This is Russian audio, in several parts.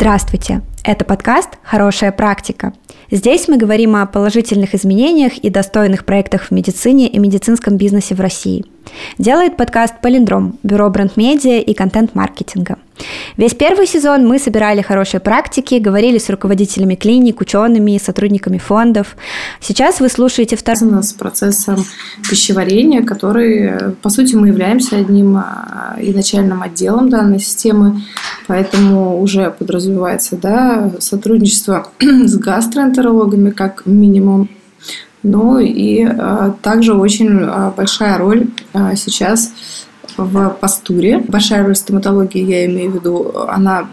Здравствуйте! Это подкаст «Хорошая практика». Здесь мы говорим о положительных изменениях и достойных проектах в медицине и медицинском бизнесе в России – Делает подкаст «Полиндром», бюро бренд-медиа и контент-маркетинга. Весь первый сезон мы собирали хорошие практики, говорили с руководителями клиник, учеными, сотрудниками фондов. Сейчас вы слушаете второй... С процессом пищеварения, который, по сути, мы являемся одним а, и начальным отделом данной системы, поэтому уже подразумевается да, сотрудничество с гастроэнтерологами как минимум, ну и а, также очень а, большая роль а, сейчас в пастуре. Большая роль стоматологии, я имею в виду, она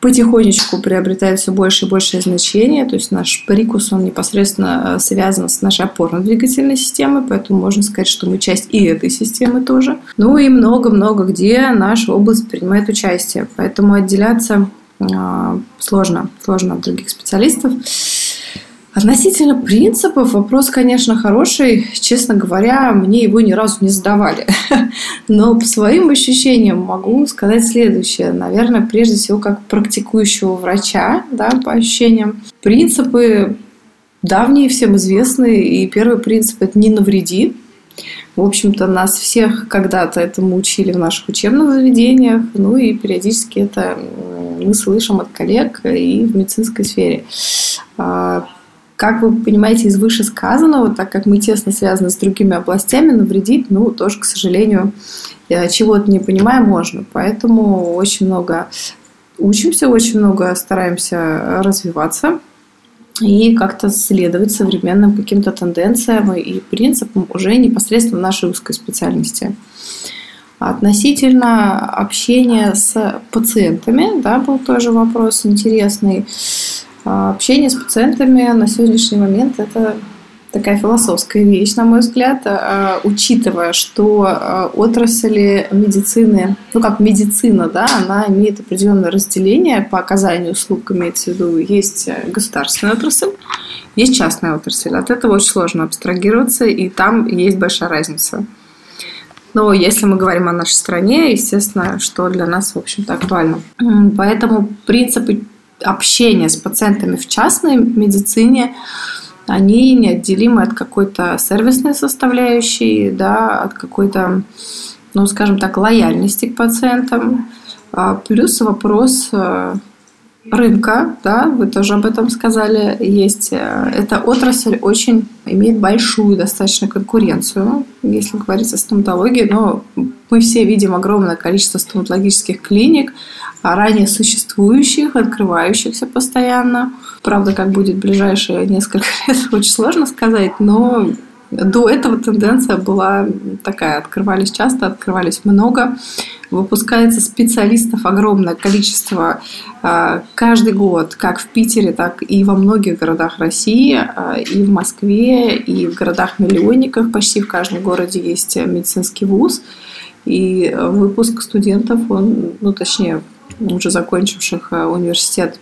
потихонечку приобретает все больше и большее значение. То есть наш прикус, он непосредственно связан с нашей опорно-двигательной системой, поэтому можно сказать, что мы часть и этой системы тоже. Ну и много-много где наша область принимает участие. Поэтому отделяться сложно, сложно от других специалистов. Относительно принципов вопрос, конечно, хороший. Честно говоря, мне его ни разу не задавали. Но по своим ощущениям могу сказать следующее. Наверное, прежде всего, как практикующего врача, да, по ощущениям, принципы давние, всем известны. И первый принцип – это «не навреди». В общем-то, нас всех когда-то этому учили в наших учебных заведениях. Ну и периодически это мы слышим от коллег и в медицинской сфере. Как вы понимаете из вышесказанного, так как мы тесно связаны с другими областями, навредить, ну, тоже, к сожалению, э, чего-то не понимаем, можно. Поэтому очень много учимся, очень много стараемся развиваться и как-то следовать современным каким-то тенденциям и принципам уже непосредственно нашей узкой специальности. Относительно общения с пациентами, да, был тоже вопрос интересный. А общение с пациентами на сегодняшний момент это такая философская вещь, на мой взгляд, а, учитывая, что а, отрасли медицины, ну как медицина, да, она имеет определенное разделение по оказанию услуг, имеется в виду, есть государственная отрасль, есть частная отрасль. От этого очень сложно абстрагироваться, и там есть большая разница. Но если мы говорим о нашей стране, естественно, что для нас, в общем-то, актуально. Поэтому принципы общение с пациентами в частной медицине, они неотделимы от какой-то сервисной составляющей, да, от какой-то, ну, скажем так, лояльности к пациентам. А плюс вопрос э, рынка, да, вы тоже об этом сказали, есть. Э, эта отрасль очень имеет большую достаточно конкуренцию, если говорить о стоматологии, но мы все видим огромное количество стоматологических клиник, ранее существующих, открывающихся постоянно. Правда, как будет в ближайшие несколько лет, очень сложно сказать, но до этого тенденция была такая. Открывались часто, открывались много. Выпускается специалистов огромное количество а, каждый год, как в Питере, так и во многих городах России, а, и в Москве, и в городах-миллионниках. Почти в каждом городе есть медицинский вуз. И выпуск студентов, он, ну, точнее, уже закончивших а, университет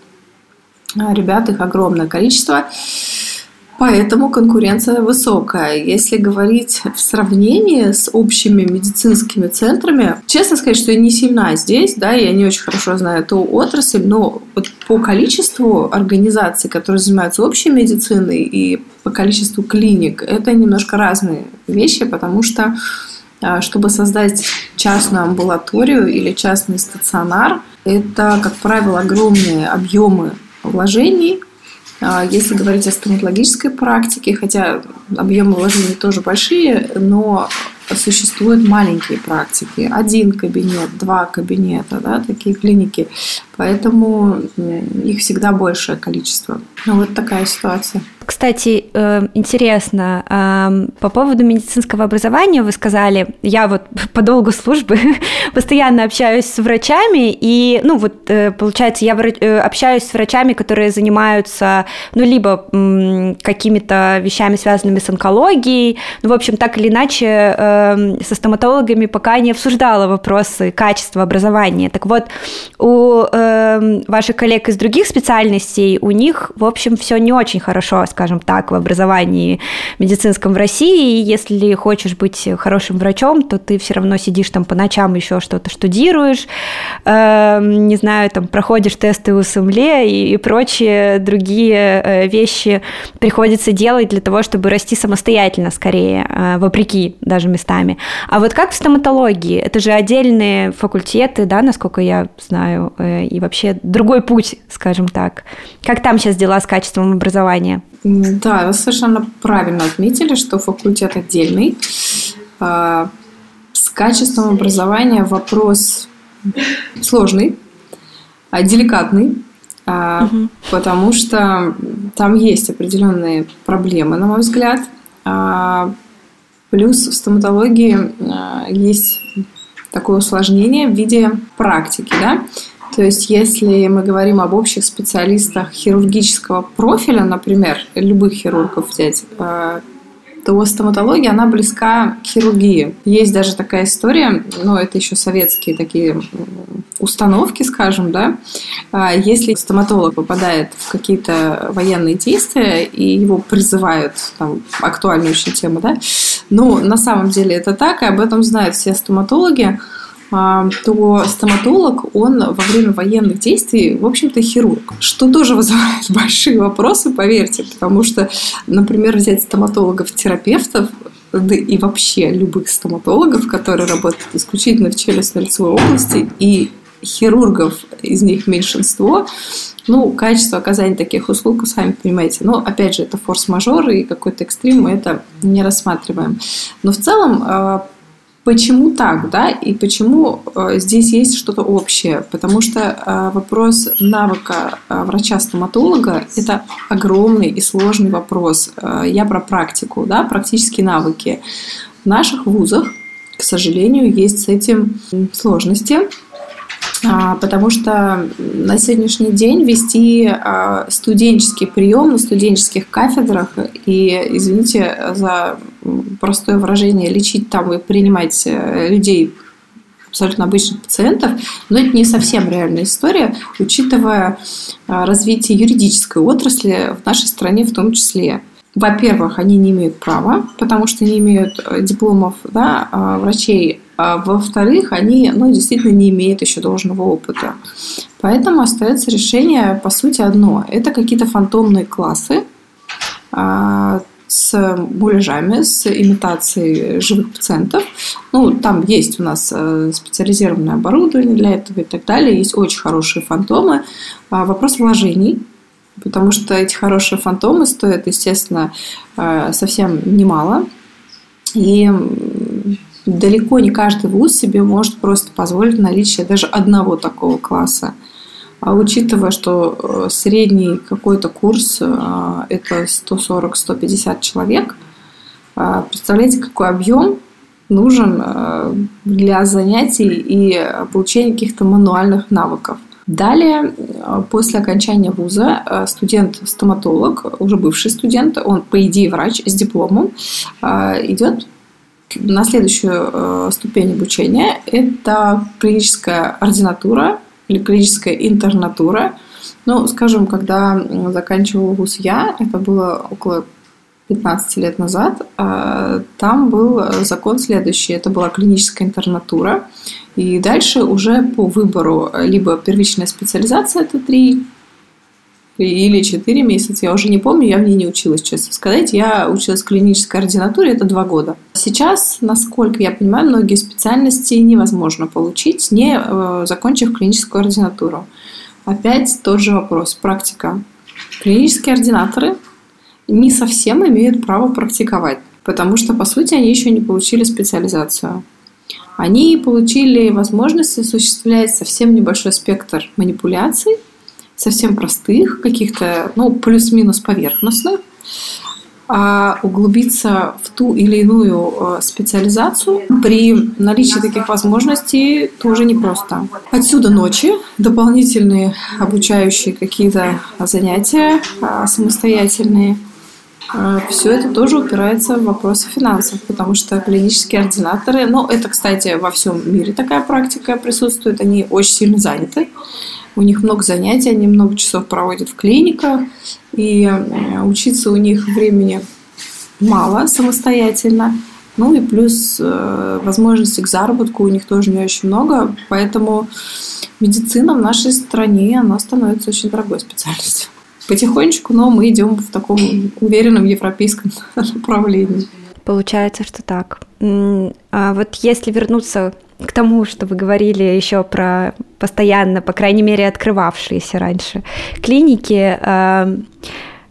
ребят, их огромное количество. Поэтому конкуренция высокая. Если говорить в сравнении с общими медицинскими центрами, честно сказать, что я не сильна здесь, да, я не очень хорошо знаю эту отрасль, но вот по количеству организаций, которые занимаются общей медициной и по количеству клиник, это немножко разные вещи, потому что а, чтобы создать частную амбулаторию или частный стационар, это, как правило, огромные объемы вложений, а если говорить о стоматологической практике, хотя объемы вложений тоже большие, но существуют маленькие практики. Один кабинет, два кабинета, да, такие клиники. Поэтому их всегда большее количество. Ну, вот такая ситуация. Кстати, э, интересно, по поводу медицинского образования вы сказали, я вот по долгу службы постоянно общаюсь с врачами, и, ну, вот, э, получается, я э, общаюсь с врачами, которые занимаются, ну, либо какими-то вещами, связанными с онкологией, ну, в общем, так или иначе, со стоматологами пока не обсуждала вопросы качества образования. Так вот, у э, ваших коллег из других специальностей, у них, в общем, все не очень хорошо, скажем так, в образовании медицинском в России. И если хочешь быть хорошим врачом, то ты все равно сидишь там по ночам еще что-то штудируешь, э, не знаю, там проходишь тесты у СМЛЕ и, и прочие другие э, вещи приходится делать для того, чтобы расти самостоятельно скорее, э, вопреки даже местами. А вот как в стоматологии? Это же отдельные факультеты, да, насколько я знаю, э, и вообще другой путь, скажем так. Как там сейчас дела с качеством образования? Да, вы совершенно правильно отметили, что факультет отдельный. А, с качеством образования вопрос сложный, а, деликатный, угу. потому что там есть определенные проблемы, на мой взгляд. Плюс в стоматологии есть такое усложнение в виде практики, да. То есть, если мы говорим об общих специалистах хирургического профиля, например, любых хирургов взять, э, то стоматология, она близка к хирургии. Есть даже такая история, но это еще советские такие установки, скажем, да. А если стоматолог попадает в какие-то военные действия и его призывают, там, актуальную очень тему, да, ну, на самом деле это так, и об этом знают все стоматологи, то стоматолог, он во время военных действий, в общем-то, хирург. Что тоже вызывает большие вопросы, поверьте, потому что, например, взять стоматологов-терапевтов, да и вообще любых стоматологов, которые работают исключительно в челюстно-лицевой области, и хирургов из них меньшинство, ну, качество оказания таких услуг, вы сами понимаете. Но, опять же, это форс-мажор и какой-то экстрим, мы это не рассматриваем. Но в целом а, Почему так, да, и почему э, здесь есть что-то общее? Потому что э, вопрос навыка э, врача-стоматолога – это огромный и сложный вопрос. Э, я про практику, да, практические навыки. В наших вузах, к сожалению, есть с этим сложности. А, потому что на сегодняшний день вести а, студенческий прием на студенческих кафедрах и, извините за простое выражение, лечить там и принимать э, людей абсолютно обычных пациентов, но это не совсем реальная история, учитывая а, развитие юридической отрасли в нашей стране в том числе. Во-первых, они не имеют права, потому что не имеют э, дипломов да, врачей во-вторых, они ну, действительно не имеют еще должного опыта. Поэтому остается решение, по сути, одно. Это какие-то фантомные классы а, с муляжами, с имитацией живых пациентов. Ну, там есть у нас э, специализированное оборудование для этого и так далее. Есть очень хорошие фантомы. А, вопрос вложений, потому что эти хорошие фантомы стоят, естественно, э, совсем немало. И далеко не каждый вуз себе может просто позволить наличие даже одного такого класса. А учитывая, что э, средний какой-то курс э, это 140-150 человек, э, представляете, какой объем нужен для занятий и получения каких-то мануальных навыков. Далее, после окончания вуза, студент-стоматолог, уже бывший студент, он, по идее, врач с дипломом, идет на следующую э, ступень обучения это клиническая ординатура или клиническая интернатура. Ну, скажем, когда заканчивала вуз я, это было около 15 лет назад, э, там был закон следующий. Это была клиническая интернатура. И дальше уже по выбору либо первичная специализация, это три или 4 месяца, я уже не помню, я в ней не училась, честно сказать. Я училась в клинической ординатуре, это 2 года. Сейчас, насколько я понимаю, многие специальности невозможно получить, не э, закончив клиническую ординатуру. Опять тот же вопрос, практика. Клинические ординаторы не совсем имеют право практиковать, потому что, по сути, они еще не получили специализацию. Они получили возможность осуществлять совсем небольшой спектр манипуляций – совсем простых, каких-то, ну, плюс-минус поверхностных, а углубиться в ту или иную э, специализацию при наличии таких возможностей тоже непросто. Отсюда ночи, дополнительные обучающие какие-то занятия а, самостоятельные. А, Все это тоже упирается в вопросы финансов, потому что клинические ординаторы, ну, это, кстати, во всем мире такая практика присутствует, они очень сильно заняты. У них много занятий, они много часов проводят в клиниках, и учиться у них времени мало самостоятельно. Ну и плюс э, возможности к заработку у них тоже не очень много, поэтому медицина в нашей стране, она становится очень дорогой специальностью. Потихонечку, но мы идем в таком уверенном европейском направлении. Получается, что так. А вот если вернуться к тому, что вы говорили еще про постоянно, по крайней мере, открывавшиеся раньше клиники, э,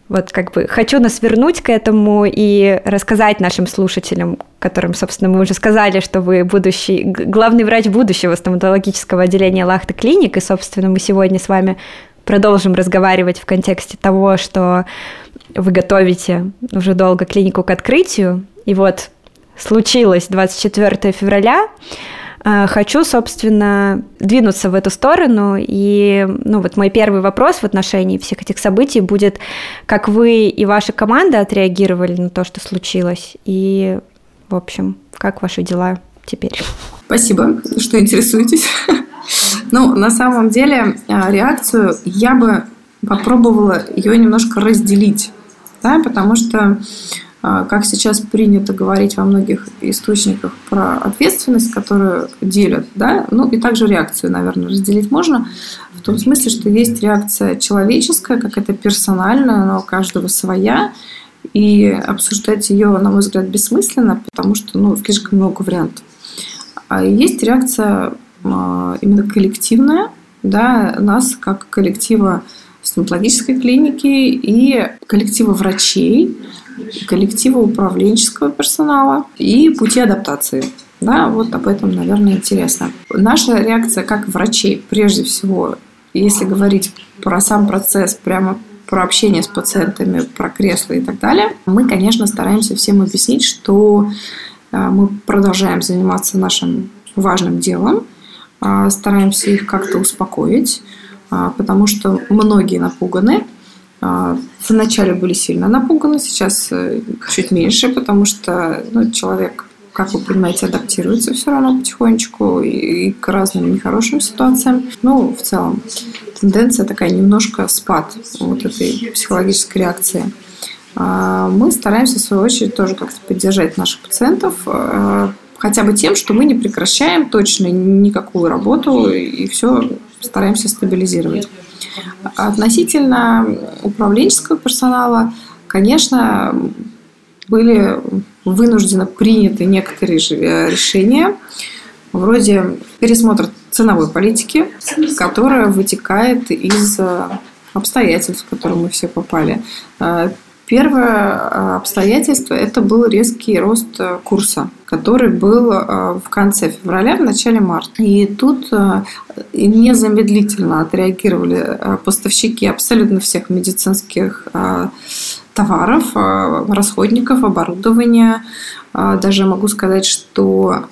вот как бы хочу нас вернуть к этому и рассказать нашим слушателям, которым, собственно, мы уже сказали, что вы будущий, главный врач будущего стоматологического отделения Лахта Клиник, и, собственно, мы сегодня с вами продолжим разговаривать в контексте того, что вы готовите уже долго клинику к открытию, и вот случилось 24 февраля, хочу, собственно, двинуться в эту сторону. И ну, вот мой первый вопрос в отношении всех этих событий будет, как вы и ваша команда отреагировали на то, что случилось, и, в общем, как ваши дела теперь? Спасибо, что интересуетесь. Ну, на самом деле, а, реакцию я бы попробовала ее немножко разделить, да, потому что как сейчас принято говорить во многих источниках про ответственность, которую делят, да, ну и также реакцию, наверное, разделить можно, в том смысле, что есть реакция человеческая, как это персональная, она у каждого своя, и обсуждать ее, на мой взгляд, бессмысленно, потому что ну, слишком много вариантов. А есть реакция а, именно коллективная, да, нас как коллектива стоматологической клиники и коллектива врачей, коллектива управленческого персонала и пути адаптации. Да, вот об этом, наверное, интересно. Наша реакция как врачей, прежде всего, если говорить про сам процесс, прямо про общение с пациентами, про кресло и так далее, мы, конечно, стараемся всем объяснить, что а, мы продолжаем заниматься нашим важным делом, а, стараемся их как-то успокоить, а, потому что многие напуганы, вначале были сильно напуганы, сейчас э, чуть меньше, потому что ну, человек, как вы понимаете, адаптируется все равно потихонечку и, и к разным нехорошим ситуациям. Ну, в целом, тенденция такая немножко спад вот этой психологической реакции. А, мы стараемся, в свою очередь, тоже как-то поддержать наших пациентов, э, хотя бы тем, что мы не прекращаем точно никакую работу и все стараемся стабилизировать. Относительно управленческого персонала, конечно, были вынуждены приняты некоторые э, решения, вроде пересмотра ценовой политики, которая вытекает из э, обстоятельств, в которые мы все попали. Э, Первое обстоятельство – это был резкий рост курса, который был в конце февраля, в начале марта. И тут незамедлительно отреагировали поставщики абсолютно всех медицинских товаров, расходников, оборудования. Даже могу сказать, что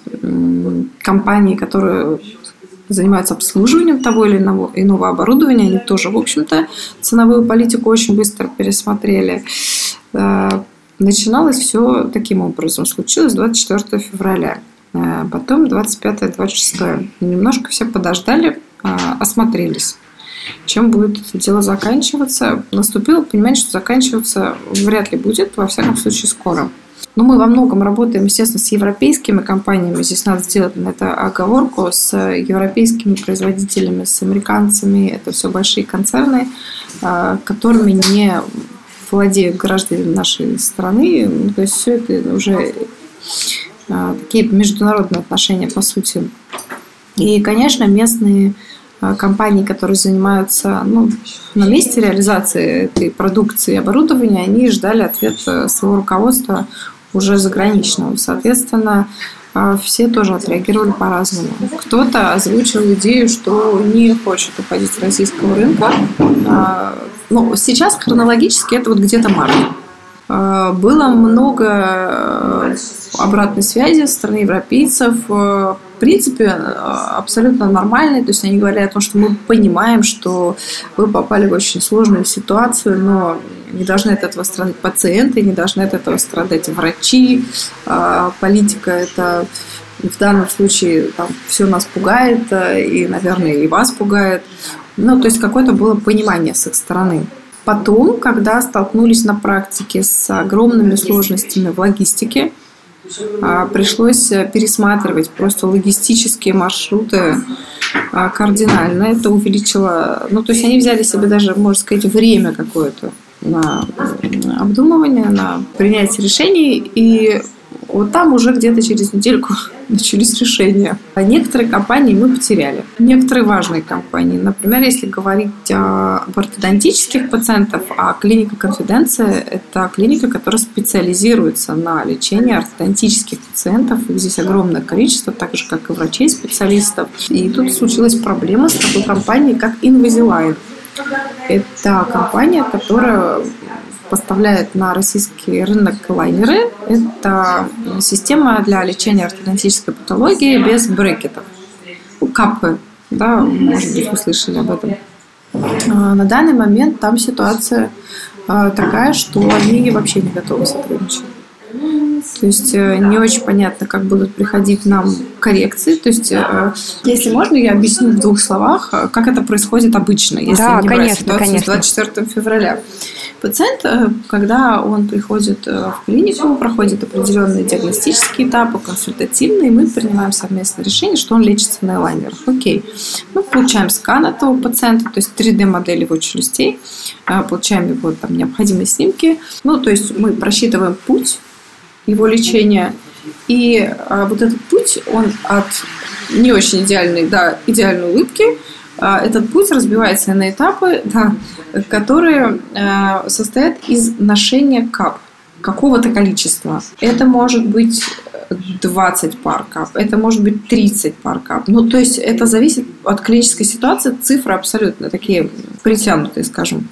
компании, которые занимаются обслуживанием того или иного, иного оборудования, они тоже, в общем-то, ценовую политику очень быстро пересмотрели. Э, начиналось все таким образом. Случилось 24 февраля. Э, потом 25-26. Немножко все подождали, э, осмотрелись. Чем будет это дело заканчиваться? Наступило понимание, что заканчиваться вряд ли будет, во всяком случае, скоро. Но мы во многом работаем, естественно, с европейскими компаниями. Здесь надо сделать на это оговорку с европейскими производителями, с американцами. Это все большие концерны, а, которыми не владеют граждане нашей страны. Ну, то есть все это уже а, такие международные отношения, по сути. И, конечно, местные а, компании, которые занимаются ну, на месте реализации этой продукции и оборудования, они ждали ответ своего руководства уже заграничного. Соответственно, а, все тоже отреагировали по-разному. Кто-то озвучил идею, что не хочет уходить с российского рынка. А, ну, сейчас хронологически это вот где-то март. А, было много обратной связи со стороны европейцев принципе, э, абсолютно нормальный. То есть они говорят о том, что мы понимаем, что вы попали в очень сложную ситуацию, но не должны от этого страдать пациенты, не должны от этого страдать врачи. А, политика – это в данном случае там все нас пугает, э, и, наверное, и вас пугает. Ну, то есть какое-то было понимание с их стороны. Потом, когда столкнулись на практике с огромными сложностями в логистике, пришлось пересматривать просто логистические маршруты а, кардинально. Это увеличило... Ну, то есть они взяли себе даже, можно сказать, время какое-то на обдумывание, на принятие решений. И вот там уже где-то через недельку начались решения. А некоторые компании мы потеряли. Некоторые важные компании. Например, если говорить об ортодонтических пациентах, а клиника конфиденция – это клиника, которая специализируется на лечении ортодонтических пациентов. Их здесь огромное количество, так же, как и врачей-специалистов. И тут случилась проблема с такой компанией, как Invisalign. Это компания, которая поставляет на российский рынок лайнеры. Это система для лечения ортодонтической патологии без брекетов. Капы, да, может быть, вы слышали об этом. А, на данный момент там ситуация а, такая, что они вообще не готовы сотрудничать. То есть э, не очень понятно, как будут приходить нам коррекции. То есть, э, если можно, я объясню в двух словах, э, как это происходит обычно, если да, не конечно, брать ситуацию конечно. с 24 февраля. Пациент, когда он приходит в клинику, проходит определенные диагностические этапы, консультативные, мы принимаем совместное решение, что он лечится на элайнерах. Окей. Мы получаем скан этого пациента, то есть 3D-модель его челюстей, получаем его там необходимые снимки. Ну, то есть мы просчитываем путь его лечения. И вот этот путь, он от не очень идеальной до идеальной улыбки, этот путь разбивается на этапы, да, которые а, состоят из ношения кап какого-то количества. Это может быть 20 пар кап, это может быть 30 пар кап. Ну, то есть это зависит от клинической ситуации, цифры абсолютно такие притянутые, скажем.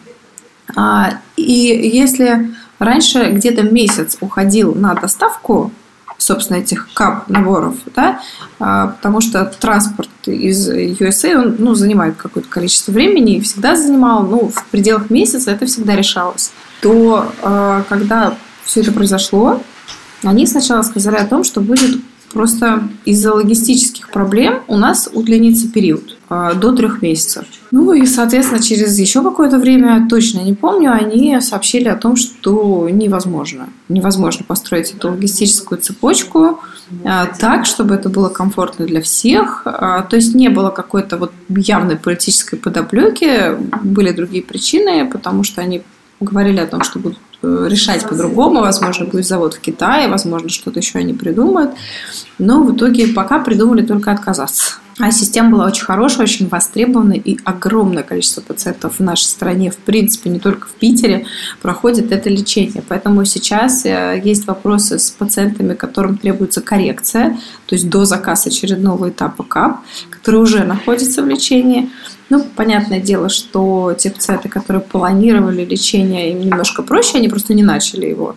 И если Раньше где-то месяц уходил на доставку собственно, этих кап наборов, да, а, потому что транспорт из USA, он, ну, занимает какое-то количество времени и всегда занимал, ну, в пределах месяца это всегда решалось. То, а, когда все это произошло, они сначала сказали о том, что будет Просто из-за логистических проблем у нас удлинится период до трех месяцев. Ну и, соответственно, через еще какое-то время, точно не помню, они сообщили о том, что невозможно. Невозможно построить эту логистическую цепочку а, так, чтобы это было комфортно для всех. А, то есть не было какой-то вот явной политической подоплеки, были другие причины, потому что они говорили о том, что будут решать по-другому. Возможно, будет завод в Китае, возможно, что-то еще они придумают. Но в итоге пока придумали только отказаться. А система была очень хорошая, очень востребованная, и огромное количество пациентов в нашей стране, в принципе, не только в Питере, проходит это лечение. Поэтому сейчас э, есть вопросы с пациентами, которым требуется коррекция, то есть до заказа очередного этапа КАП, которые уже находятся в лечении. Ну, понятное дело, что те пациенты, которые планировали лечение, им немножко проще, они просто не начали его.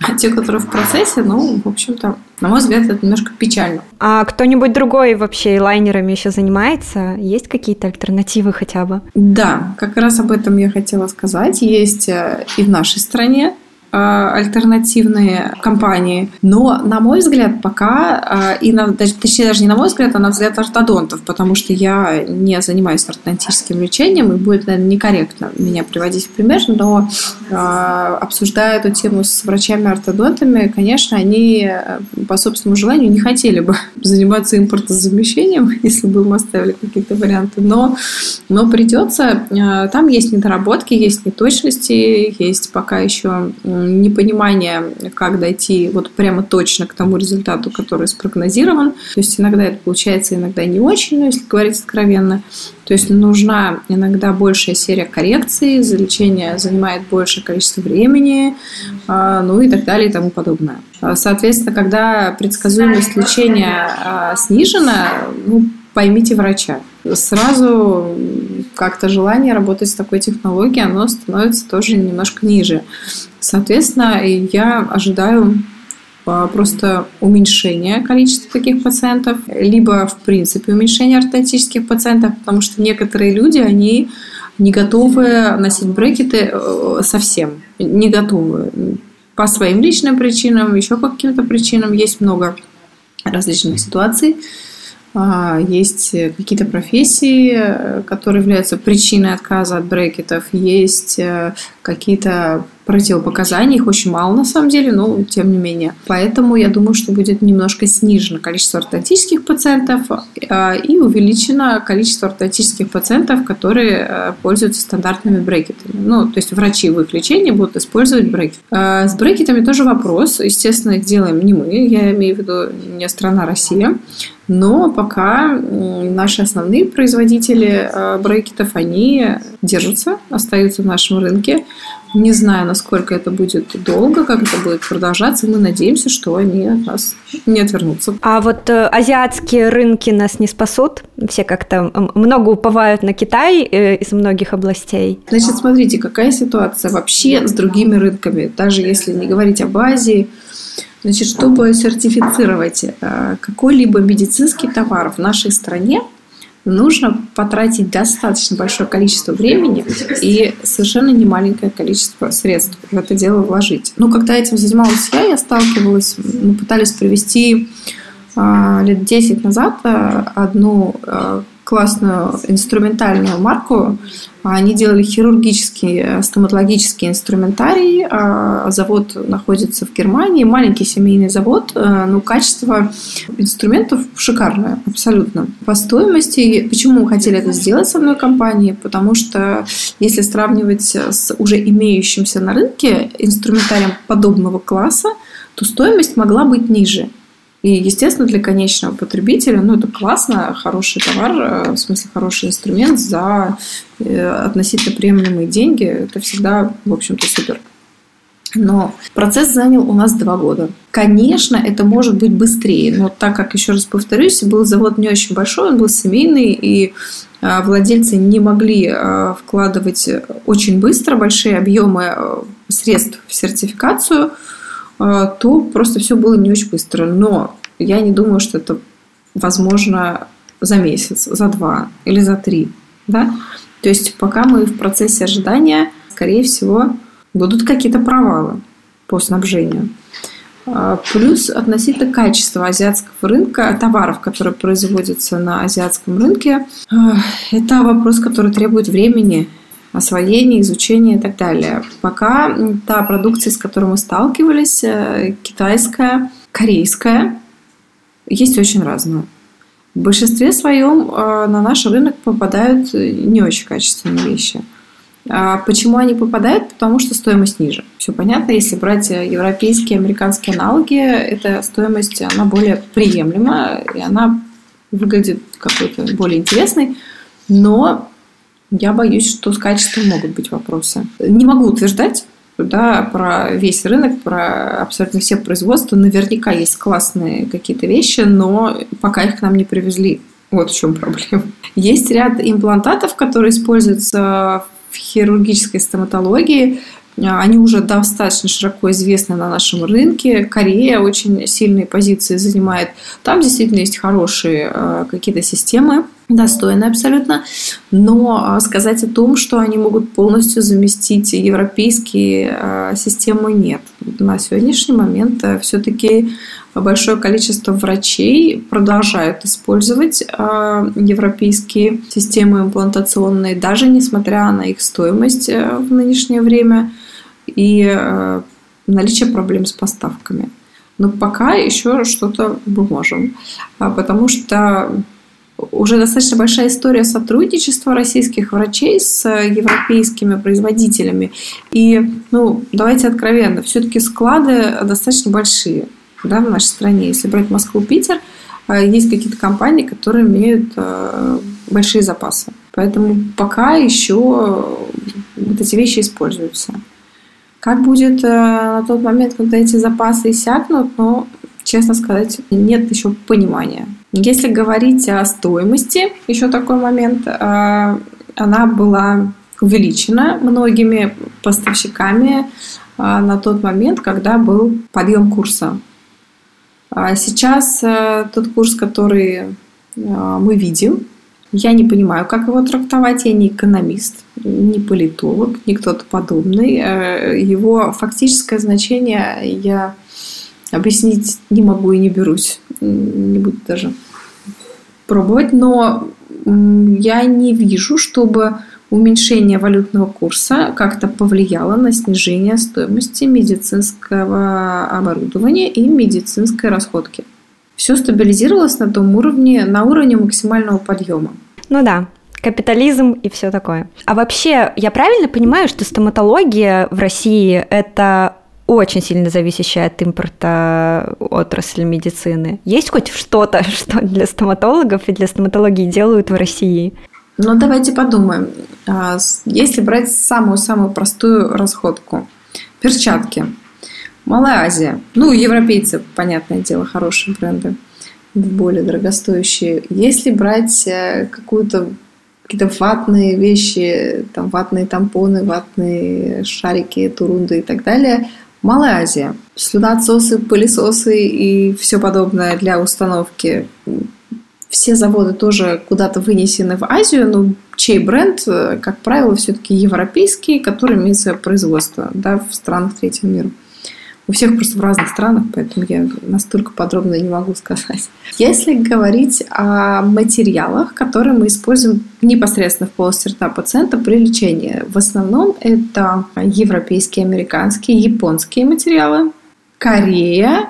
А те, которые в процессе, ну, в общем-то, на мой взгляд, это немножко печально. А кто-нибудь другой вообще лайнерами еще занимается? Есть какие-то альтернативы хотя бы? Да, как раз об этом я хотела сказать. Есть э, и в нашей стране альтернативные компании. Но, на мой взгляд, пока, э, и на, точнее даже не на мой взгляд, а на взгляд ортодонтов, потому что я не занимаюсь ортодонтическим лечением, и будет, наверное, некорректно меня приводить в пример, но э, обсуждая эту тему с врачами-ортодонтами, конечно, они по собственному желанию не хотели бы заниматься импортозамещением, если бы им оставили какие-то варианты, но, но придется. Там есть недоработки, есть неточности, есть пока еще непонимание, как дойти вот прямо точно к тому результату, который спрогнозирован. То есть иногда это получается, иногда не очень, но если говорить откровенно. То есть нужна иногда большая серия коррекций, лечение занимает большее количество времени, а, ну и так далее и тому подобное. А, соответственно, когда предсказуемость лечения а, снижена, ну, поймите врача. Сразу как-то желание работать с такой технологией, оно становится тоже немножко ниже. Соответственно, я ожидаю а, просто уменьшения количества таких пациентов, либо, в принципе, уменьшения ортодонтических пациентов, потому что некоторые люди, они не готовы носить брекеты э, совсем, не готовы. По своим личным причинам, еще по каким-то причинам есть много различных ситуаций. А, есть какие-то профессии, которые являются причиной отказа от брекетов, есть э, какие-то противопоказаний, их очень мало на самом деле, но тем не менее. Поэтому я думаю, что будет немножко снижено количество ортодонтических пациентов а, и увеличено количество ортодонтических пациентов, которые э, пользуются стандартными брекетами. Ну, то есть врачи в их лечении будут использовать брекет. А, с брекетами тоже вопрос. Естественно, их делаем не мы, я имею в виду не страна Россия. Но пока наши основные производители э, брекетов, они держатся, остаются в нашем рынке. Не знаю, насколько это будет долго, как это будет продолжаться. Мы надеемся, что они от нас не отвернутся. А вот э, азиатские рынки нас не спасут? Все как-то много уповают на Китай э, из многих областей. Значит, смотрите, какая ситуация вообще с другими рынками. Даже если не говорить об Азии, Значит, чтобы сертифицировать э, какой-либо медицинский товар в нашей стране, нужно потратить достаточно большое количество времени и совершенно немаленькое количество средств в это дело вложить. Ну, когда этим занималась я, я сталкивалась, мы пытались провести а, лет 10 назад э, одну э, классную инструментальную марку. Они делали хирургический э, стоматологический инструментарий. А, завод находится в Германии. Маленький семейный завод, э, но качество инструментов шикарное, абсолютно. По стоимости, почему мы хотели это сделать с одной компанией? Потому что если сравнивать с уже имеющимся на рынке инструментарием подобного класса, то стоимость могла быть ниже. И, естественно, для конечного потребителя, ну, это классно, хороший товар, э, в смысле, хороший инструмент за э, относительно приемлемые деньги. Это всегда, в общем-то, супер. Но процесс занял у нас два года. Конечно, это может быть быстрее, но так как, еще раз повторюсь, был завод не очень большой, он был семейный, и э, владельцы не могли вкладывать очень быстро большие объемы средств в сертификацию – то просто все было не очень быстро. Но я не думаю, что это возможно за месяц, за два или за три. Да? То есть пока мы в процессе ожидания, скорее всего, будут какие-то провалы по снабжению. А, плюс относительно качества азиатского рынка, товаров, которые производятся на азиатском рынке, а, это вопрос, который требует времени освоение, изучение и так далее. Пока та продукция, с которой мы сталкивались, э, китайская, корейская, есть очень разная. В большинстве своем э, на наш рынок попадают не очень качественные вещи. А почему они попадают? Потому что стоимость ниже. Все понятно, если брать европейские, американские аналоги, эта стоимость, она более приемлема, и она выглядит какой-то более интересной, но я боюсь, что с качеством могут быть вопросы. Не могу утверждать, да, про весь рынок, про абсолютно все производства. Наверняка есть классные какие-то вещи, но пока их к нам не привезли. Вот в чем проблема. Есть ряд имплантатов, которые используются в хирургической стоматологии. Они уже достаточно широко известны на нашем рынке. Корея очень сильные позиции занимает. Там действительно есть хорошие э, какие-то системы достойны абсолютно, но а, сказать о том, что они могут полностью заместить европейские а, системы, нет. На сегодняшний момент все-таки большое количество врачей продолжают использовать а, европейские системы имплантационные, даже несмотря на их стоимость в нынешнее время и э, наличие проблем с поставками. Но пока еще что-то мы можем, потому что уже достаточно большая история сотрудничества российских врачей с европейскими производителями. И, ну, давайте откровенно, все-таки склады достаточно большие да, в нашей стране. Если брать Москву, Питер, э, есть какие-то компании, которые имеют э, большие запасы. Поэтому пока еще вот эти вещи используются. Как будет э, на тот момент, когда эти запасы иссякнут, ну, честно сказать, нет еще понимания. Если говорить о стоимости, еще такой момент, а, она была увеличена многими поставщиками а, на тот момент, когда был подъем курса. А сейчас тот курс, который мы видим, я не понимаю, как его трактовать. Я не экономист, не политолог, не кто-то подобный. Его фактическое значение я объяснить не могу и не берусь. не будет даже пробовать, но я не вижу, чтобы уменьшение валютного курса как-то повлияло на снижение стоимости медицинского оборудования и медицинской расходки. Все стабилизировалось на том уровне, на уровне максимального подъема. Ну да, капитализм и все такое. А вообще, я правильно понимаю, что стоматология в России это очень сильно зависящая от импорта отрасль медицины. Есть хоть что-то, что для стоматологов и для стоматологии делают в России? Ну, давайте подумаем. А, если брать самую-самую простую расходку. Перчатки. Малая Азия. Ну, европейцы, понятное дело, хорошие бренды. Более дорогостоящие. Если брать э, какую-то какие-то ватные вещи, там ватные тампоны, ватные шарики, турунды и так далее, Малая Азия. Слюноотсосы, пылесосы и все подобное для установки. Все заводы тоже куда-то вынесены в Азию, но чей бренд, как правило, все-таки европейский, который имеет свое производство да, в странах третьего мира. У всех просто в разных странах, поэтому я настолько подробно не могу сказать. Если говорить о материалах, которые мы используем непосредственно в полости рта пациента при лечении, в основном это европейские, американские, японские материалы, Корея,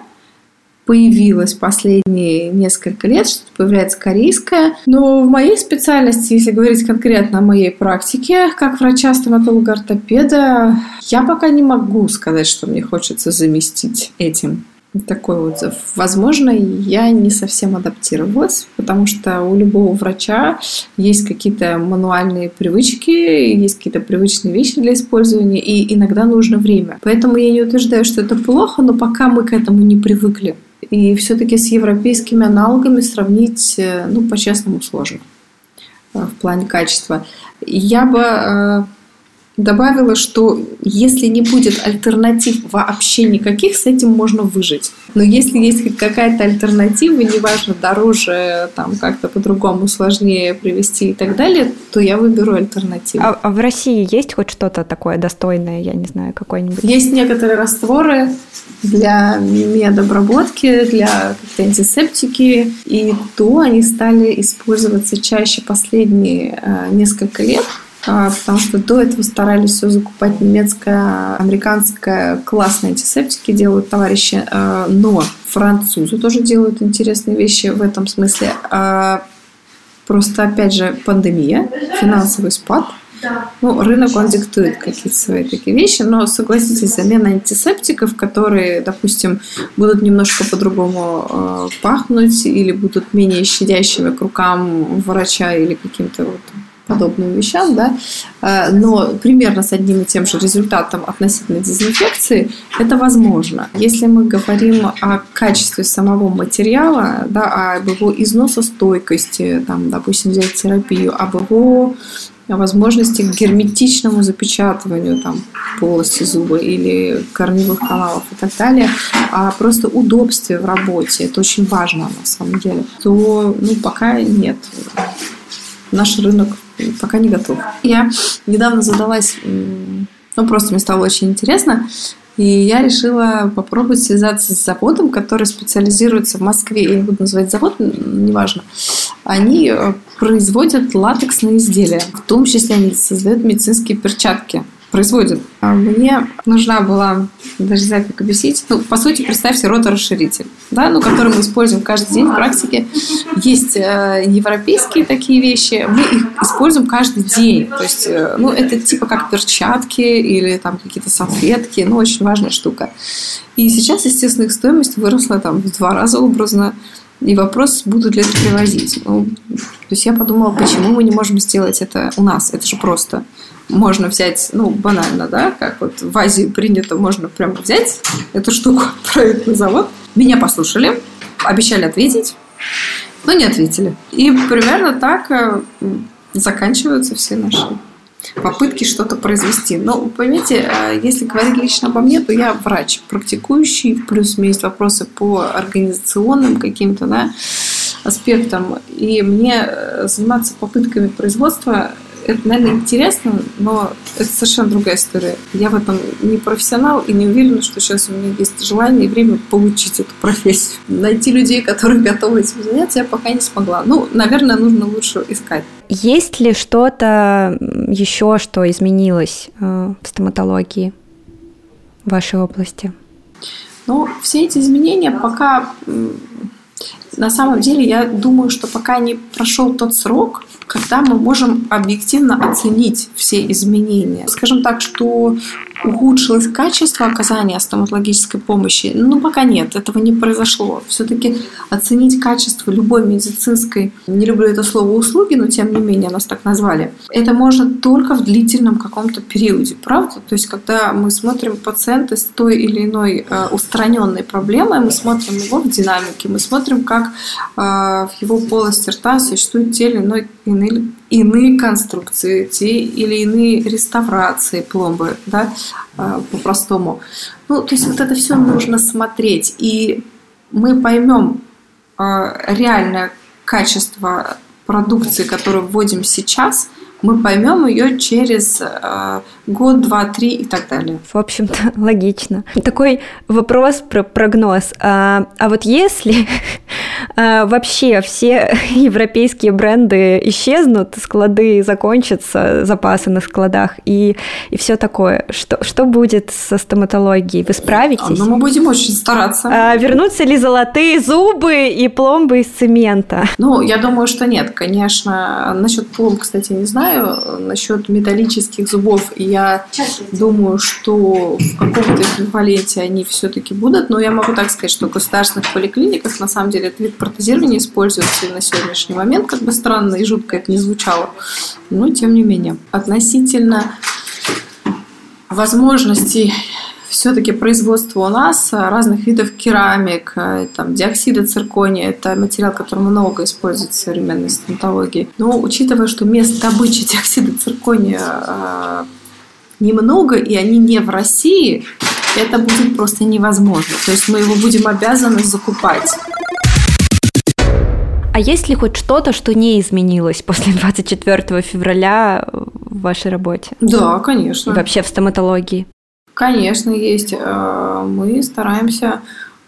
появилась последние несколько лет, что появляется корейская. Но в моей специальности, если говорить конкретно о моей практике, как врача-стоматолога-ортопеда, я пока не могу сказать, что мне хочется заместить этим такой отзыв. Возможно, я не совсем адаптировалась, потому что у любого врача есть какие-то мануальные привычки, есть какие-то привычные вещи для использования, и иногда нужно время. Поэтому я не утверждаю, что это плохо, но пока мы к этому не привыкли. И все-таки с европейскими аналогами сравнить, э, ну, по-честному, сложно э, в плане качества. Я бы э, добавила, что если не будет альтернатив вообще никаких, с этим можно выжить. Но если есть какая-то альтернатива, неважно, дороже, там как-то по-другому сложнее привести и так далее, то я выберу альтернативу. А, а в России есть хоть что-то такое достойное, я не знаю, какой-нибудь? Есть некоторые растворы для медобработки, для антисептики, и то они стали использоваться чаще последние э, несколько лет потому что до этого старались все закупать немецкое, американское, классные антисептики делают товарищи, а, но французы тоже делают интересные вещи в этом смысле. А, просто, опять же, пандемия, финансовый спад, ну, рынок, он диктует какие-то свои такие вещи, но согласитесь, замена антисептиков, которые, допустим, будут немножко по-другому э, пахнуть или будут менее щадящими к рукам врача или каким-то вот подобным вещам, да, э, но примерно с одним и тем же результатом относительно дезинфекции это возможно. Если мы говорим о качестве самого материала, да, об его износостойкости, там, допустим, взять терапию, об его возможности к герметичному запечатыванию там, полости зуба или корневых каналов и так далее, а просто удобствие в работе, это очень важно на самом деле, то ну, пока нет. Наш рынок пока не готов. Я недавно задалась, ну просто мне стало очень интересно, и я решила попробовать связаться с заводом, который специализируется в Москве. Я не буду называть завод, неважно. Они э, производят латексные изделия. В том числе они создают медицинские перчатки производят. А мне нужна была, даже не знаю, как объяснить, ну, по сути, представьте роторасширитель, да, ну, который мы используем каждый день в практике. Есть э, европейские такие вещи, мы их используем каждый день. То есть, э, ну, это типа как перчатки или там какие-то салфетки, ну, очень важная штука. И сейчас, естественно, их стоимость выросла там в два раза образно. И вопрос, будут ли это привозить. Ну, то есть я подумала, почему мы не можем сделать это у нас? Это же просто можно взять, ну, банально, да, как вот в Азии принято, можно прямо взять эту штуку, отправить на завод. Меня послушали, обещали ответить, но не ответили. И примерно так э, заканчиваются все наши попытки что-то произвести. Но, поймите, э, если говорить лично обо мне, то я врач, практикующий, плюс у меня есть вопросы по организационным каким-то да, аспектам. И мне э, заниматься попытками производства это, наверное, интересно, но это совершенно другая история. Я в этом не профессионал и не уверена, что сейчас у меня есть желание и время получить эту профессию. Найти людей, которые готовы этим заняться, я пока не смогла. Ну, наверное, нужно лучше искать. Есть ли что-то еще, что изменилось э, в стоматологии в вашей области? Ну, все эти изменения пока на самом деле я думаю, что пока не прошел тот срок, когда мы можем объективно оценить все изменения. Скажем так, что ухудшилось качество оказания стоматологической помощи? Ну, пока нет, этого не произошло. Все-таки оценить качество любой медицинской, не люблю это слово услуги, но тем не менее нас так назвали, это можно только в длительном каком-то периоде, правда? То есть, когда мы смотрим пациента с той или иной э, устраненной проблемой, мы смотрим его в динамике, мы смотрим, как э, в его полости рта существуют те или иные, иные иные конструкции, те или иные реставрации пломбы, да, а, по-простому. Ну, то есть вот это все нужно смотреть, и мы поймем а, реальное качество продукции, которую вводим сейчас – мы поймем ее через э, год, два, три и так далее. В общем-то, логично. Такой вопрос про прогноз. А, а вот если а, вообще все европейские бренды исчезнут, склады закончатся, запасы на складах и, и все такое, что, что будет со стоматологией? Вы справитесь? А, ну, мы будем очень стараться. А, вернутся ли золотые зубы и пломбы из цемента? Ну, я думаю, что нет, конечно. Насчет пломб, кстати, не знаю знаю. Насчет металлических зубов я думаю, что в каком-то эквиваленте они все-таки будут. Но я могу так сказать, что в государственных поликлиниках на самом деле этот вид протезирования используется и на сегодняшний момент, как бы странно и жутко это не звучало. Но тем не менее. Относительно возможностей все-таки производство у нас разных видов керамик, э, там, диоксида циркония, это материал, который много используется в современной стоматологии. Но учитывая, что мест добычи диоксида циркония э, немного, и они не в России, это будет просто невозможно. То есть мы его будем обязаны закупать. А есть ли хоть что-то, что не изменилось после 24 февраля в вашей работе? Да, конечно. вообще в стоматологии? Конечно, есть. Э, мы стараемся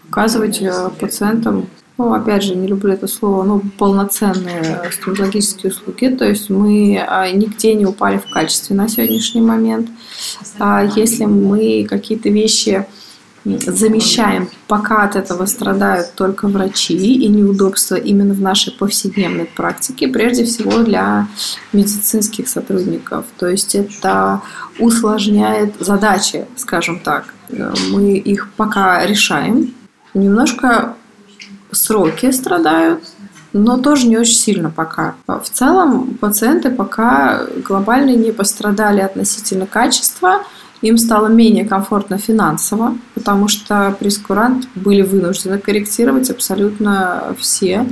оказывать э, пациентам, ну, опять же, не люблю это слово, но полноценные стоматологические услуги. То есть мы э, нигде не упали в качестве на сегодняшний момент. А если мы какие-то вещи замещаем, пока от этого страдают только врачи и неудобства именно в нашей повседневной практике, прежде всего для медицинских сотрудников. То есть это усложняет задачи, скажем так. Мы их пока решаем. Немножко сроки страдают, но тоже не очень сильно пока. В целом пациенты пока глобально не пострадали относительно качества – им стало менее комфортно финансово, потому что прескурант были вынуждены корректировать абсолютно все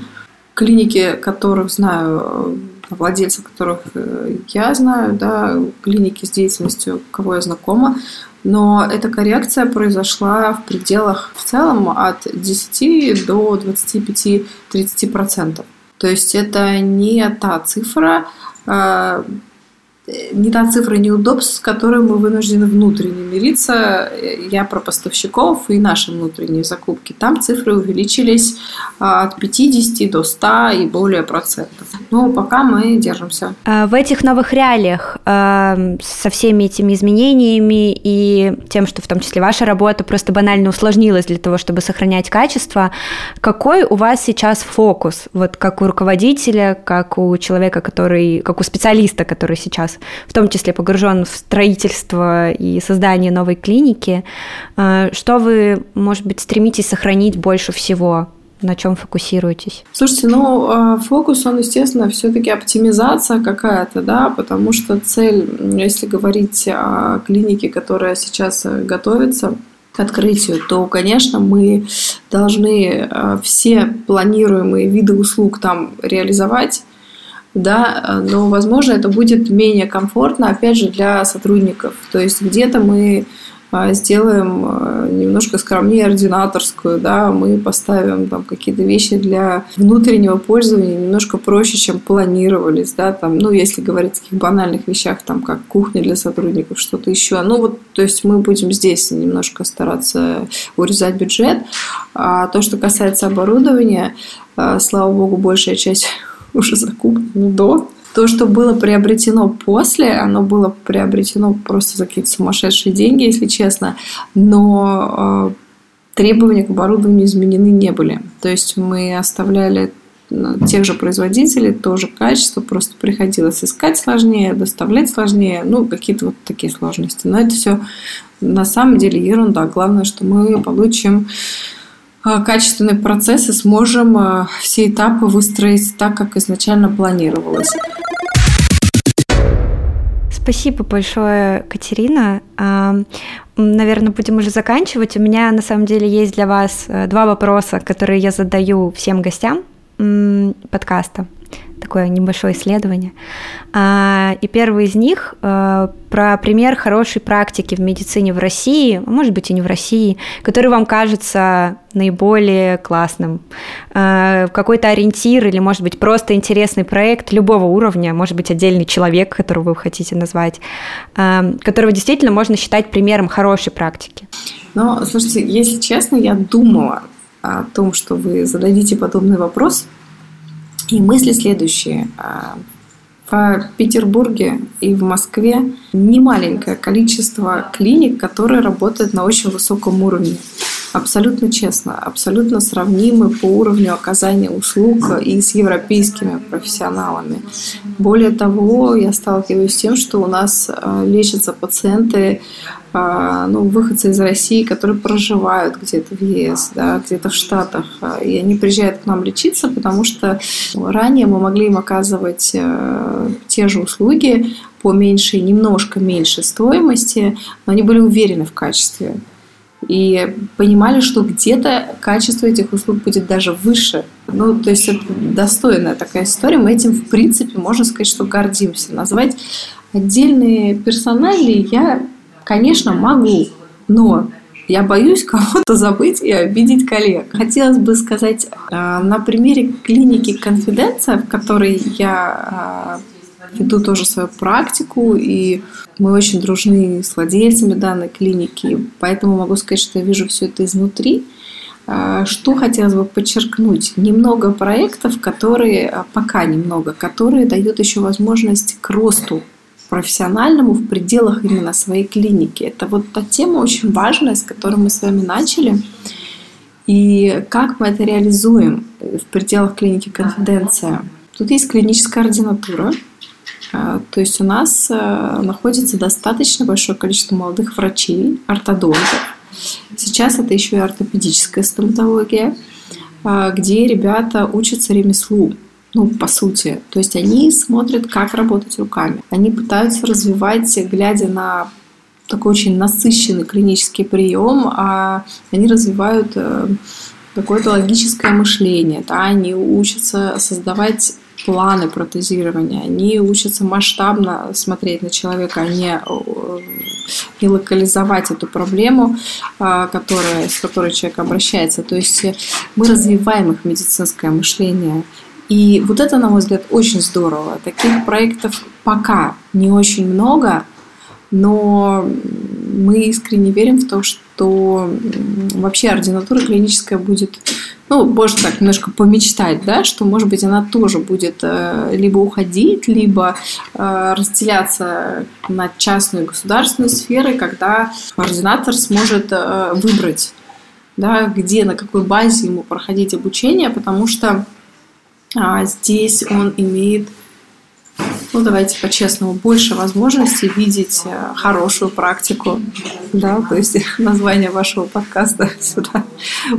клиники, которых знаю, владельцев которых э, я знаю, да, клиники с деятельностью, кого я знакома, но эта коррекция произошла в пределах в целом от 10 до 25-30%. То есть это не та цифра, а, не та цифра неудобств, с которой мы вынуждены внутренне мириться. Я про поставщиков и наши внутренние закупки. Там цифры увеличились а, от 50 до 100 и более процентов. Но пока мы держимся. А в этих новых реалиях а, со всеми этими изменениями и тем, что в том числе ваша работа просто банально усложнилась для того, чтобы сохранять качество, какой у вас сейчас фокус? Вот как у руководителя, как у человека, который, как у специалиста, который сейчас в том числе погружен в строительство и создание новой клиники. Э, что вы, может быть, стремитесь сохранить больше всего? На чем фокусируетесь? Слушайте, ну, э, фокус, он, естественно, все-таки оптимизация какая-то, да, потому что цель, если говорить о клинике, которая сейчас готовится, к открытию, то, конечно, мы должны э, все планируемые виды услуг там реализовать да, но, возможно, это будет менее комфортно, опять же, для сотрудников. То есть где-то мы а, сделаем а, немножко скромнее ординаторскую, да, мы поставим там какие-то вещи для внутреннего пользования немножко проще, чем планировались, да, там, ну, если говорить о таких банальных вещах, там, как кухня для сотрудников, что-то еще. Ну, вот, то есть мы будем здесь немножко стараться урезать бюджет. А то, что касается оборудования, слава богу, большая часть уже закуплена до то, что было приобретено после, оно было приобретено просто за какие-то сумасшедшие деньги, если честно, но э, требования к оборудованию изменены не были. То есть мы оставляли э, тех же производителей, тоже качество, просто приходилось искать сложнее, доставлять сложнее, ну, какие-то вот такие сложности. Но это все на самом деле ерунда. Главное, что мы получим качественный процесс и сможем все этапы выстроить так, как изначально планировалось. Спасибо большое, Катерина. Наверное, будем уже заканчивать. У меня на самом деле есть для вас э, два вопроса, которые я задаю всем гостям подкаста такое небольшое исследование. А, и первый из них э, про пример хорошей практики в медицине в России, а может быть и не в России, который вам кажется наиболее классным. Э, какой-то ориентир или, может быть, просто интересный проект любого уровня, может быть, отдельный человек, которого вы хотите назвать, э, которого действительно можно считать примером хорошей практики. Но, слушайте, если честно, я думала о том, что вы зададите подобный вопрос – и мысли следующие. А, в Петербурге и в Москве немаленькое количество клиник, которые работают на очень высоком уровне. Абсолютно честно, абсолютно сравнимы по уровню оказания услуг и с европейскими профессионалами. Более того, я сталкиваюсь с тем, что у нас а, лечатся пациенты а, ну, выходцы из России, которые проживают где-то в ЕС, да, где-то в Штатах, и они приезжают к нам лечиться, потому что ранее мы могли им оказывать э, те же услуги по меньшей, немножко меньшей стоимости, но они были уверены в качестве и понимали, что где-то качество этих услуг будет даже выше. Ну, то есть это достойная такая история. Мы этим, в принципе, можно сказать, что гордимся. Назвать отдельные персонали я Конечно, могу, но я боюсь кого-то забыть и обидеть коллег. Хотелось бы сказать а, на примере клиники «Конфиденция», в которой я а, веду тоже свою практику, и мы очень дружны с владельцами данной клиники, поэтому могу сказать, что я вижу все это изнутри. А, что хотелось бы подчеркнуть? Немного проектов, которые, пока немного, которые дают еще возможность к росту профессиональному в пределах именно своей клиники. Это вот та тема очень важная, с которой мы с вами начали. И как мы это реализуем в пределах клиники «Конфиденция»? Тут есть клиническая ординатура, а, то есть у нас а, находится достаточно большое количество молодых врачей, ортодонтов. Сейчас это еще и ортопедическая стоматология, а, где ребята учатся ремеслу ну, по сути. То есть они смотрят, как работать руками. Они пытаются развивать, глядя на такой очень насыщенный клинический прием, а они развивают э, какое-то логическое мышление, да, они учатся создавать планы протезирования, они учатся масштабно смотреть на человека, а не, э, не локализовать эту проблему, э, которая, с которой человек обращается. То есть мы развиваем их медицинское мышление. И вот это, на мой взгляд, очень здорово. Таких проектов пока не очень много, но мы искренне верим в то, что вообще ординатура клиническая будет, ну, можно так немножко помечтать, да, что, может быть, она тоже будет э, либо уходить, либо э, разделяться на частную и государственную сферы, когда ординатор сможет э, выбрать, да, где, на какой базе ему проходить обучение, потому что а здесь он имеет, ну давайте по-честному, больше возможностей видеть хорошую практику. Да, то есть название вашего подкаста сюда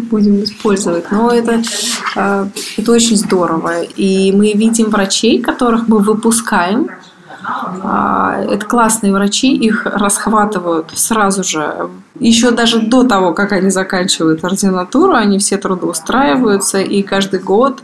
будем использовать. Но это, э, это очень здорово. И мы видим врачей, которых мы выпускаем а, это классные врачи, их расхватывают сразу же. Еще даже до того, как они заканчивают ординатуру, они все трудоустраиваются, и каждый год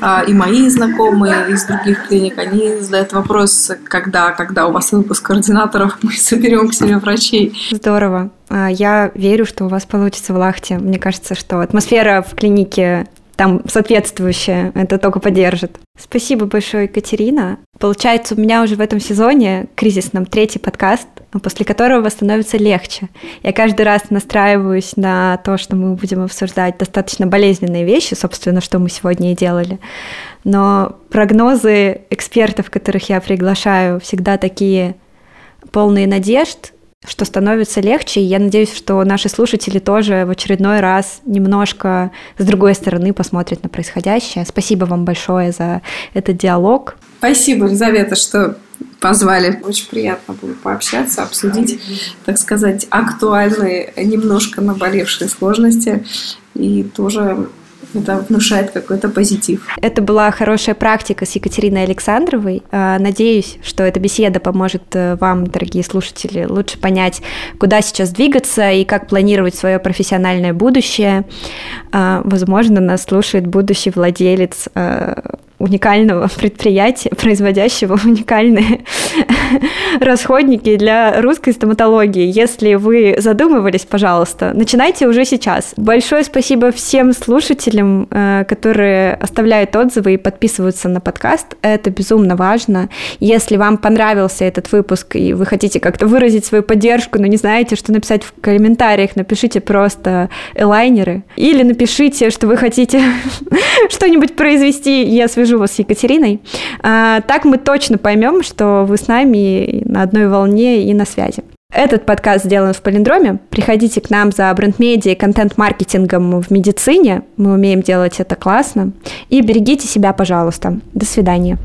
а, и мои знакомые из других клиник, они задают вопрос, когда, когда у вас выпуск координаторов, мы соберем к себе врачей. Здорово. А, я верю, что у вас получится в Лахте. Мне кажется, что атмосфера в клинике там соответствующая, это только поддержит. Спасибо большое, Екатерина. Получается, у меня уже в этом сезоне кризисном третий подкаст, после которого становится легче. Я каждый раз настраиваюсь на то, что мы будем обсуждать достаточно болезненные вещи, собственно, что мы сегодня и делали. Но прогнозы экспертов, которых я приглашаю, всегда такие полные надежд, что становится легче. И я надеюсь, что наши слушатели тоже в очередной раз немножко с другой стороны посмотрят на происходящее. Спасибо вам большое за этот диалог. Спасибо, Елизавета, что позвали. Очень приятно было пообщаться, обсудить, так сказать, актуальные, немножко наболевшие сложности и тоже это внушает какой-то позитив. Это была хорошая практика с Екатериной Александровой. А, надеюсь, что эта беседа поможет э, вам, дорогие слушатели, лучше понять, куда сейчас двигаться и как планировать свое профессиональное будущее. А, возможно, нас слушает будущий владелец э, уникального предприятия, производящего уникальные расходники для русской стоматологии. Если вы задумывались, пожалуйста, начинайте уже сейчас. Большое спасибо всем слушателям, э, которые оставляют отзывы и подписываются на подкаст. Это безумно важно. Если вам понравился этот выпуск и вы хотите как-то выразить свою поддержку, но не знаете, что написать в комментариях, напишите просто элайнеры или напишите, что вы хотите что-нибудь произвести, я свяжу вас с Екатериной. А, так мы точно поймем, что вы с нами на одной волне и на связи. Этот подкаст сделан в Полиндроме. Приходите к нам за бренд-медиа и контент-маркетингом в медицине. Мы умеем делать это классно. И берегите себя, пожалуйста. До свидания.